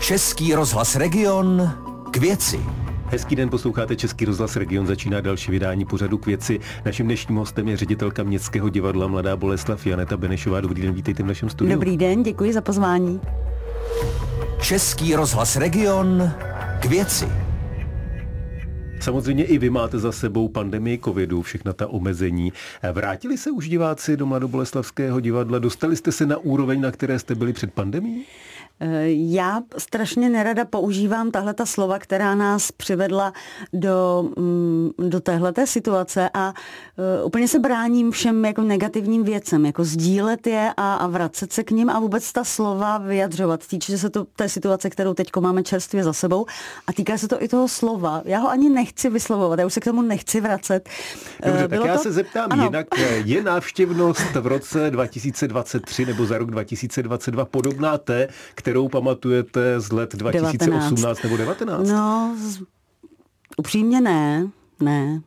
Český rozhlas Region k věci. Hezký den, posloucháte Český rozhlas Region, začíná další vydání pořadu k věci. Naším dnešním hostem je ředitelka Městského divadla Mladá Boleslav Janeta Benešová. Dobrý den, vítejte v našem studiu. Dobrý den, děkuji za pozvání. Český rozhlas Region k věci. Samozřejmě i vy máte za sebou pandemii covidu, všechna ta omezení. Vrátili se už diváci do Mladoboleslavského divadla? Dostali jste se na úroveň, na které jste byli před pandemí? Já strašně nerada používám tahle ta slova, která nás přivedla do, mm, do téhleté situace a uh, úplně se bráním všem jako negativním věcem, jako sdílet je a, a vracet se k ním a vůbec ta slova vyjadřovat. Týče se to té situace, kterou teď máme čerstvě za sebou a týká se to i toho slova. Já ho ani nechci vyslovovat, já už se k tomu nechci vracet. Dobře, Bylo tak já to... se zeptám ano. jinak. Je návštěvnost v roce 2023 nebo za rok 2022 podobná té, které kterou pamatujete z let 2018 19. nebo 19? No, upřímně ne. Ne.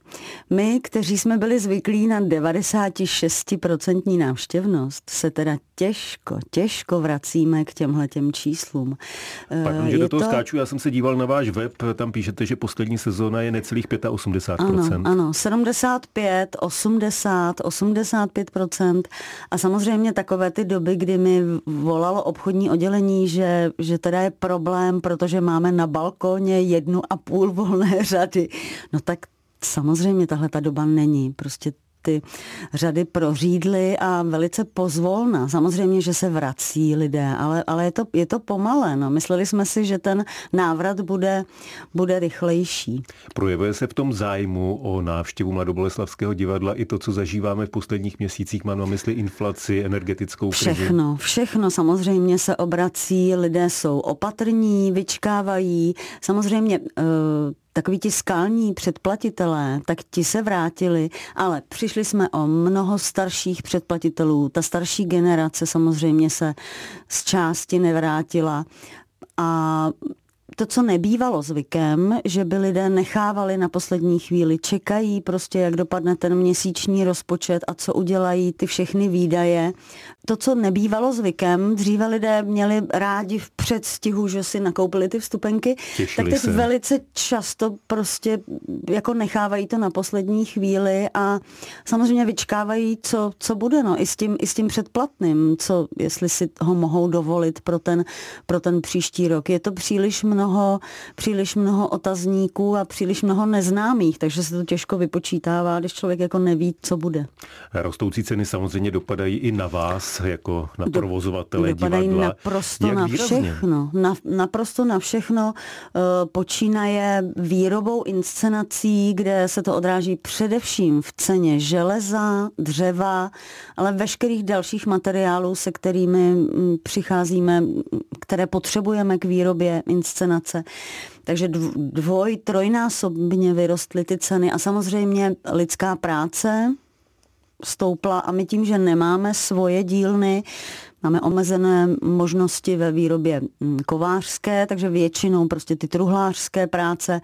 My, kteří jsme byli zvyklí na 96% návštěvnost, se teda těžko, těžko vracíme k těmhle těm číslům. Pak, že do toho to... skáču, já jsem se díval na váš web, tam píšete, že poslední sezóna je necelých 85%. Ano, ano, 75, 80, 85% a samozřejmě takové ty doby, kdy mi volalo obchodní oddělení, že, že teda je problém, protože máme na balkóně jednu a půl volné řady. No tak samozřejmě tahle ta doba není. Prostě ty řady prořídly a velice pozvolna. Samozřejmě, že se vrací lidé, ale, ale je, to, je to pomalé. No. Mysleli jsme si, že ten návrat bude, bude rychlejší. Projevuje se v tom zájmu o návštěvu Mladoboleslavského divadla i to, co zažíváme v posledních měsících, mám na mysli inflaci, energetickou krizi? Všechno, všechno samozřejmě se obrací, lidé jsou opatrní, vyčkávají. Samozřejmě takoví ti skalní předplatitelé, tak ti se vrátili, ale přišli jsme o mnoho starších předplatitelů. Ta starší generace samozřejmě se z části nevrátila a to, co nebývalo zvykem, že by lidé nechávali na poslední chvíli, čekají prostě, jak dopadne ten měsíční rozpočet a co udělají ty všechny výdaje. To, co nebývalo zvykem, dříve lidé měli rádi v předstihu, že si nakoupili ty vstupenky, Těšili tak teď se. velice často prostě jako nechávají to na poslední chvíli a samozřejmě vyčkávají, co, co bude, no, i s tím, i s tím předplatným, co, jestli si ho mohou dovolit pro ten, pro ten příští rok. Je to příliš mnoho mnoho, příliš mnoho otazníků a příliš mnoho neznámých, takže se to těžko vypočítává, když člověk jako neví, co bude. Rostoucí ceny samozřejmě dopadají i na vás, jako na provozovatele Do, dopadají divadla. naprosto Jak na výrazně? všechno. Na, naprosto na všechno uh, počínaje výrobou inscenací, kde se to odráží především v ceně železa, dřeva, ale veškerých dalších materiálů, se kterými mm, přicházíme, které potřebujeme k výrobě inscenace. Takže dvoj, trojnásobně vyrostly ty ceny a samozřejmě lidská práce stoupla a my tím, že nemáme svoje dílny, Máme omezené možnosti ve výrobě mm, kovářské, takže většinou prostě ty truhlářské práce,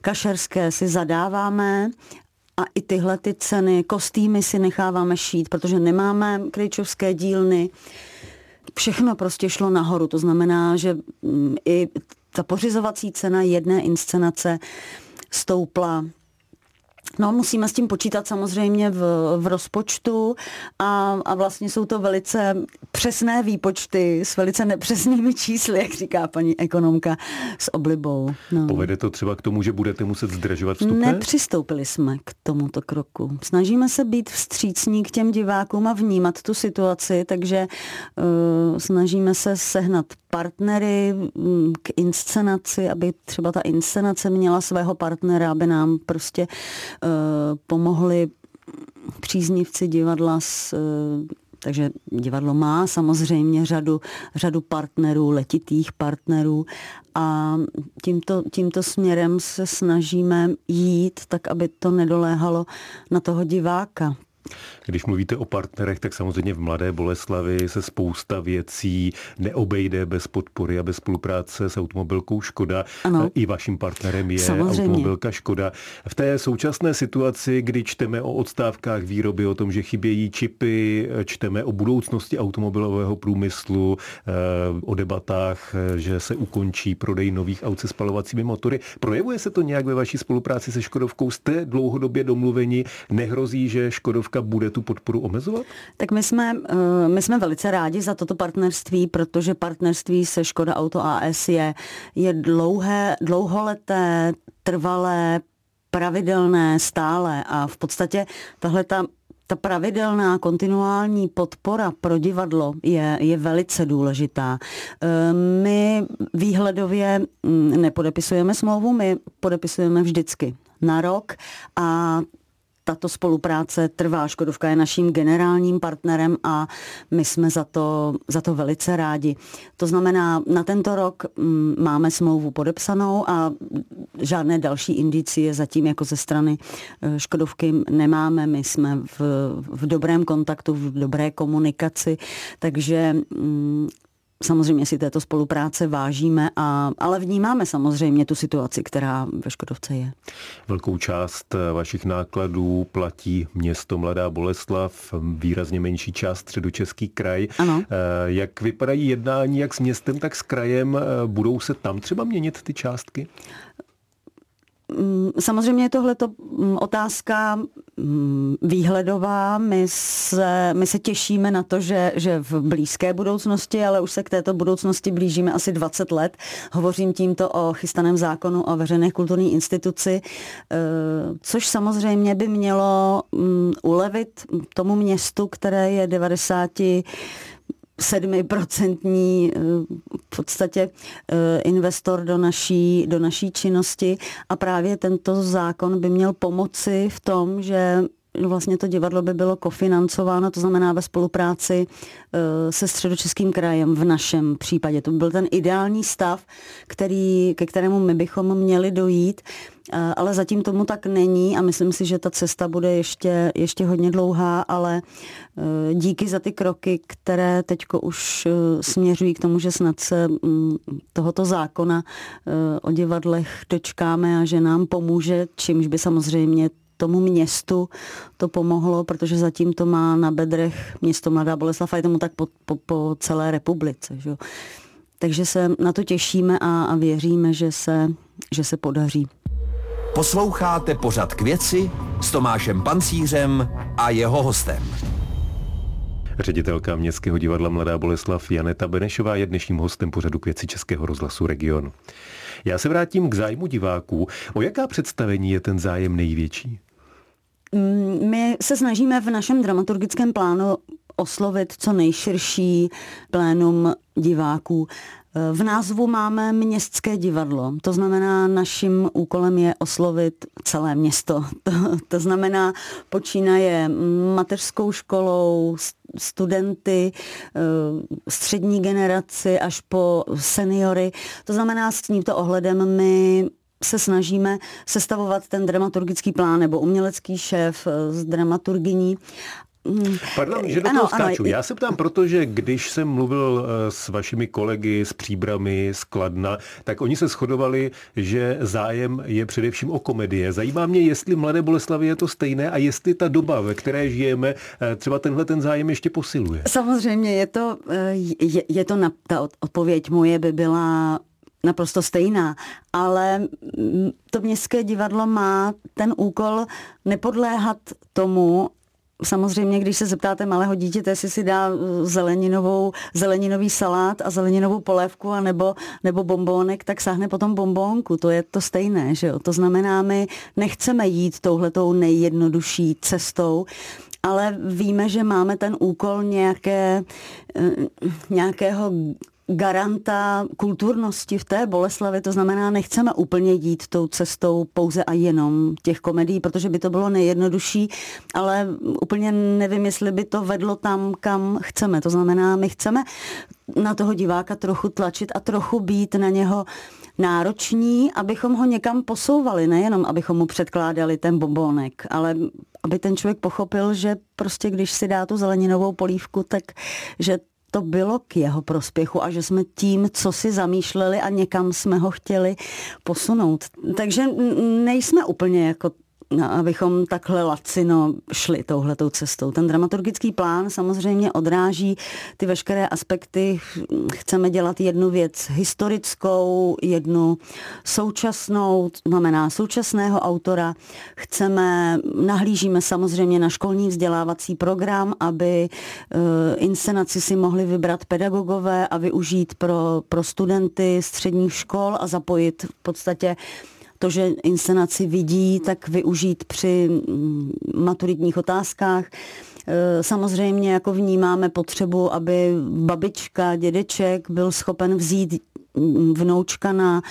kašerské si zadáváme a i tyhle ty ceny, kostýmy si necháváme šít, protože nemáme kryčovské dílny. Všechno prostě šlo nahoru, to znamená, že mm, i ta pořizovací cena jedné inscenace stoupla No, musíme s tím počítat samozřejmě v, v rozpočtu a, a vlastně jsou to velice přesné výpočty s velice nepřesnými čísly, jak říká paní ekonomka s oblibou. No. Povede to třeba k tomu, že budete muset zdražovat vstupné? Nepřistoupili jsme k tomuto kroku. Snažíme se být vstřícní k těm divákům a vnímat tu situaci, takže uh, snažíme se sehnat partnery mm, k inscenaci, aby třeba ta inscenace měla svého partnera, aby nám prostě uh, pomohli příznivci divadla s uh, takže divadlo má samozřejmě řadu, řadu partnerů, letitých partnerů a tímto, tímto směrem se snažíme jít tak, aby to nedoléhalo na toho diváka Když mluvíte o partnerech, tak samozřejmě v Mladé Boleslavi se spousta věcí neobejde bez podpory a bez spolupráce s automobilkou Škoda. Ano. I vaším partnerem je samozřejmě. automobilka Škoda. V té současné situaci, kdy čteme o odstávkách výroby, o tom, že chybějí čipy, čteme o budoucnosti automobilového průmyslu, eh, o debatách, že se ukončí prodej nových aut se spalovacími motory. Projevuje se to nějak ve vaší spolupráci se Škodovkou? Jste dlouhodobě domluveni? Nehrozí, že Škodovka bude tu podporu omezovat? Tak my jsme, eh, my jsme velice rádi za toto partnerství, protože partnerství se Škoda Auto AS je, je dlouhé, dlouholeté, trvalé, pravidelné, stále a v podstatě tahle ta ta pravidelná kontinuální podpora pro divadlo je, je velice důležitá. Eh, my výhledově mm, nepodepisujeme smlouvu, my podepisujeme vždycky na rok a tato spolupráce trvá. Škodovka je naším generálním partnerem a my jsme za to, za to velice rádi. To znamená, na tento rok mm, máme smlouvu podepsanou a žádné další indicie zatím jako ze strany eh, Škodovky nemáme. My jsme v, v dobrém kontaktu, v dobré komunikaci, takže mm, samozřejmě si této spolupráce vážíme, a, ale vnímáme samozřejmě tu situaci, která ve Škodovce je. Velkou část vašich nákladů platí město Mladá Boleslav, výrazně menší část středočeský kraj. Ano. Eh, jak vypadají jednání jak s městem, tak s krajem? Eh, budou se tam třeba měnit ty částky? Mm, samozřejmě je tohle mm, otázka mm, výhledová. My se, my se těšíme na to, že, že v blízké budoucnosti, ale už se k této budoucnosti blížíme asi 20 let. Hovořím tímto o chystaném zákonu o veřejné kulturní instituci, eh, což samozřejmě by mělo ulevit tomu městu, které je 90 sedmiprocentní eh, v podstatě eh, investor do naší, do naší činnosti. A právě tento zákon by měl pomoci v tom, že vlastně to divadlo by bylo kofinancováno, to znamená ve spolupráci eh, se středočeským krajem v našem případě. To byl ten ideální stav, který, ke kterému my bychom měli dojít, eh, ale zatím tomu tak není a myslím si, že ta cesta bude ještě, ještě hodně dlouhá, ale eh, díky za ty kroky, které teď už směřují k tomu, že snad se mm, tohoto zákona o divadlech dočkáme a že nám pomůže, čímž by samozřejmě tomu městu to pomohlo, protože zatím to má na bedrech město Mladá Boleslav a je tomu tak po, po, po celé republice. Že? Takže se na to těšíme a, a věříme, že se, že se podaří. Posloucháte pořad k věci s Tomášem Pancířem a jeho hostem. Ředitelka Městského divadla Mladá Boleslav Janeta Benešová je dnešním hostem pořadu k věci Českého rozhlasu Region. Já se vrátím k zájmu diváků. O jaká představení je ten zájem největší? Mm, my se snažíme v našem dramaturgickém plánu oslovit co nejširší plénum diváků. V názvu máme městské divadlo, to znamená, naším úkolem je oslovit celé město. To, to znamená, počínaje mateřskou školou, studenty, eh, střední generaci až po seniory. To znamená, s tímto ohledem my se snažíme sestavovat ten dramaturgický plán nebo umělecký šéf s eh, dramaturgyní mm. Pardon, že do ano, toho skáču. Ano. Já se ptám, protože když jsem mluvil eh, s vašimi kolegy s Příbramy, z Kladna, tak oni se shodovali, že zájem je především o komedie. Zajímá mě, jestli Mladé Boleslavy je to stejné a jestli ta doba, ve které žijeme, eh, třeba tenhle ten zájem ještě posiluje. Samozřejmě je to, je, je to na, ta odpověď moje by byla naprosto stejná, ale to městské divadlo má ten úkol nepodléhat tomu, Samozřejmě, když se zeptáte malého dítěte, jestli si dá zeleninovou, zeleninový salát a zeleninovou polévku a nebo, nebo bombónek, tak sáhne potom bombónku. To je to stejné, že jo? To znamená, my nechceme jít touhletou nejjednodušší cestou, ale víme, že máme ten úkol nějaké, eh, nějakého garanta kulturnosti v té Boleslavi, to znamená, nechceme úplně jít tou cestou pouze a jenom těch komedií, protože by to bylo nejjednodušší, ale úplně nevím, jestli by to vedlo tam, kam chceme. To znamená, my chceme na toho diváka trochu tlačit a trochu být na něho nároční, abychom ho někam posouvali, nejenom abychom mu předkládali ten bombónek, ale aby ten člověk pochopil, že prostě když si dá tu zeleninovou polívku, tak že to bylo k jeho prospěchu a že jsme tím, co si zamýšleli a někam jsme ho chtěli posunout. Takže nejsme úplně jako abychom takhle lacino šli touhletou cestou. Ten dramaturgický plán samozřejmě odráží ty veškeré aspekty. Chceme dělat jednu věc historickou, jednu současnou, znamená současného autora. Chceme, nahlížíme samozřejmě na školní vzdělávací program, aby uh, inscenaci si mohli vybrat pedagogové a využít pro, pro studenty středních škol a zapojit v podstatě to, že inscenaci vidí, tak využít při mm, maturitních otázkách. E, samozřejmě jako vnímáme potřebu, aby babička, dědeček byl schopen vzít mm, vnoučka na,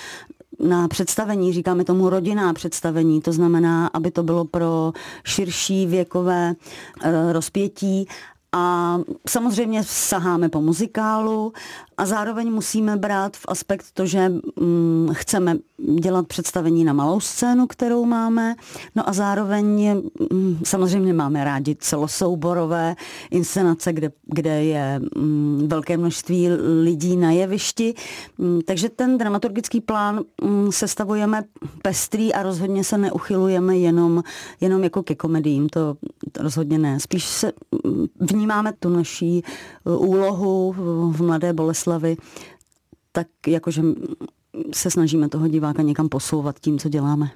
na představení, říkáme tomu rodinná představení, to znamená, aby to bylo pro širší věkové e, rozpětí. A samozřejmě saháme po muzikálu a zároveň musíme brát v aspekt to, že mm, chceme dělat představení na malou scénu, kterou máme, no a zároveň mm, samozřejmě máme rádi celosouborové inscenace, kde, kde je mm, velké množství lidí na jevišti, mm, takže ten dramaturgický plán mm, sestavujeme pestrý a rozhodně se neuchylujeme jenom, jenom jako ke komediím, to, to rozhodně ne. Spíš se mm, vnímáme tu naší uh, úlohu v Mladé Boleslavy tak jakože se snažíme toho diváka někam posouvat tím, co děláme.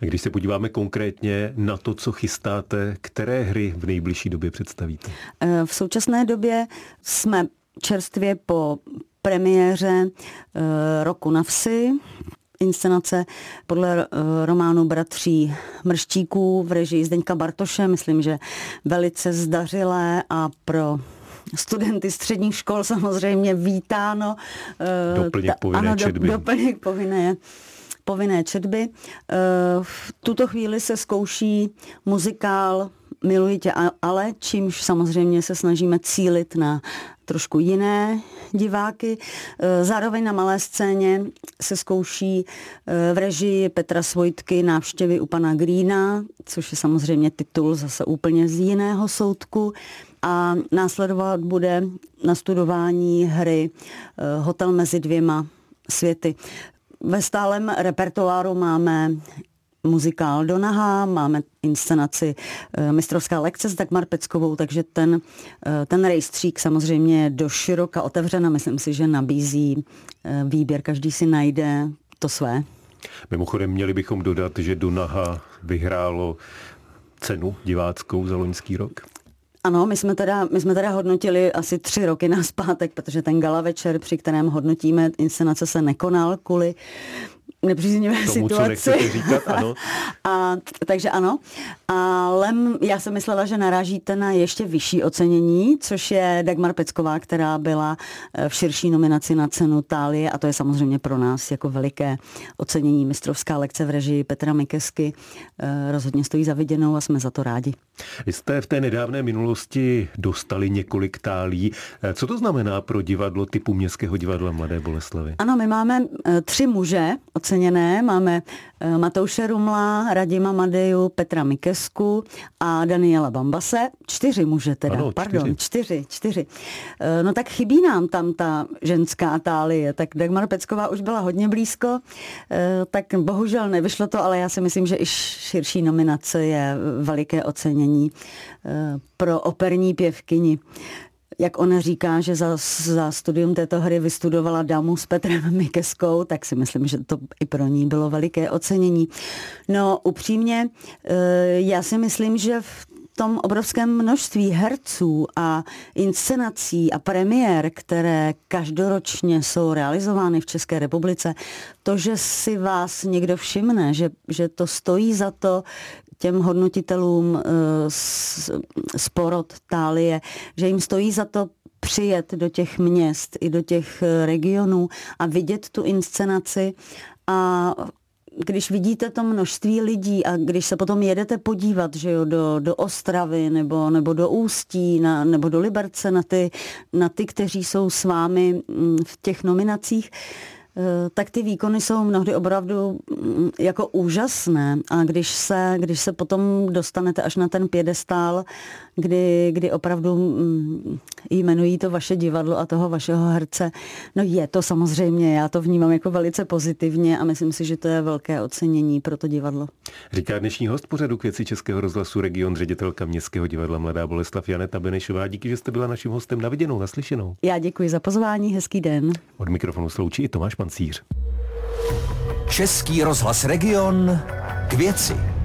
Když se podíváme konkrétně na to, co chystáte, které hry v nejbližší době představíte? Eh, v současné době jsme čerstvě po premiéře eh, Roku na vsi, inscenace podle eh, románu Bratří Mrštíků v režii Zdeňka Bartoše, myslím, že velice zdařilé a pro studenty středních škol samozřejmě vítáno. Eh, doplněk povinné ano, četby. Do, doplněk povinné povinné četby. Eh, v tuto chvíli se zkouší muzikál Miluji tě, ale čímž samozřejmě se snažíme cílit na trošku jiné diváky. Eh, zároveň na malé scéně se zkouší v režii Petra Svojtky návštěvy u pana Grína, což je samozřejmě titul zase úplně z jiného soudku a následovat bude nastudování hry eh, Hotel mezi dvěma světy. Ve stálem repertoáru máme muzikál Donaha, máme inscenaci eh, Mistrovská lekce s Dagmar Peckovou, takže ten, eh, ten rejstřík samozřejmě je do široka otevřena. Myslím si, že nabízí výběr, každý si najde to své. Mimochodem měli bychom dodat, že Donaha vyhrálo cenu diváckou za loňský rok. Ano, my jsme, teda, my jsme teda hodnotili asi tři roky na zpátek, protože ten gala večer, při kterém hodnotíme, inscenace se nekonal kvůli nepříznivé Tomu, situaci. Co říkat, ano. a, takže ano. Ale já jsem myslela, že narážíte na ještě vyšší ocenění, což je Dagmar Pecková, která byla eh, v širší nominaci na cenu Tálie a to je samozřejmě pro nás jako veliké ocenění. Mistrovská lekce v režii Petra Mikesky eh, rozhodně stojí za viděnou a jsme za to rádi. Vy jste v té nedávné minulosti dostali několik tálí. Eh, co to znamená pro divadlo typu Městského divadla Mladé Boleslavy? Ano, my máme tři muže oceněné. Máme Matouše Rumla, Radima Madeju, Petra Mikesku a Daniela Bambase. Čtyři muže teda, ano, pardon, čtyři. čtyři, čtyři. E, no tak chybí nám tam ta ženská tálie, tak Dagmar Pecková už byla hodně blízko, e, tak bohužel nevyšlo to, ale já si myslím, že i širší nominace je veliké ocenění pro operní pěvkyni jak ona říká, že za, za studium této hry vystudovala dámu s Petrem Mikeskou, tak si myslím, že to i pro ní bylo veliké ocenění. No upřímně, eh, já si myslím, že v tom obrovském množství herců a inscenací a premiér, které každoročně jsou realizovány v České republice, to, že si vás někdo všimne, že, že to stojí za to, těm hodnotitelům z eh, porod Tálie, že jim stojí za to přijet do těch měst i do těch eh, regionů a vidět tu inscenaci. A když vidíte to množství lidí a když se potom jedete podívat že jo, do, do Ostravy nebo, nebo do Ústí na, nebo do Liberce na ty, na ty, kteří jsou s vámi mm, v těch nominacích, tak ty výkony jsou mnohdy opravdu mm, jako úžasné. A když se, když se potom dostanete až na ten pědestál, kdy, kdy opravdu mm, jmenují to vaše divadlo a toho vašeho herce, no je to samozřejmě, já to vnímám jako velice pozitivně a myslím si, že to je velké ocenění pro to divadlo. Říká dnešní host pořadu k věci Českého rozhlasu region ředitelka Městského divadla Mladá Boleslav Janeta Benešová. Díky, že jste byla naším hostem na viděnou, naslyšenou. Já děkuji za pozvání, hezký den. Od mikrofonu sloučí i Tomáš Pancíř. Český rozhlas Region k věci.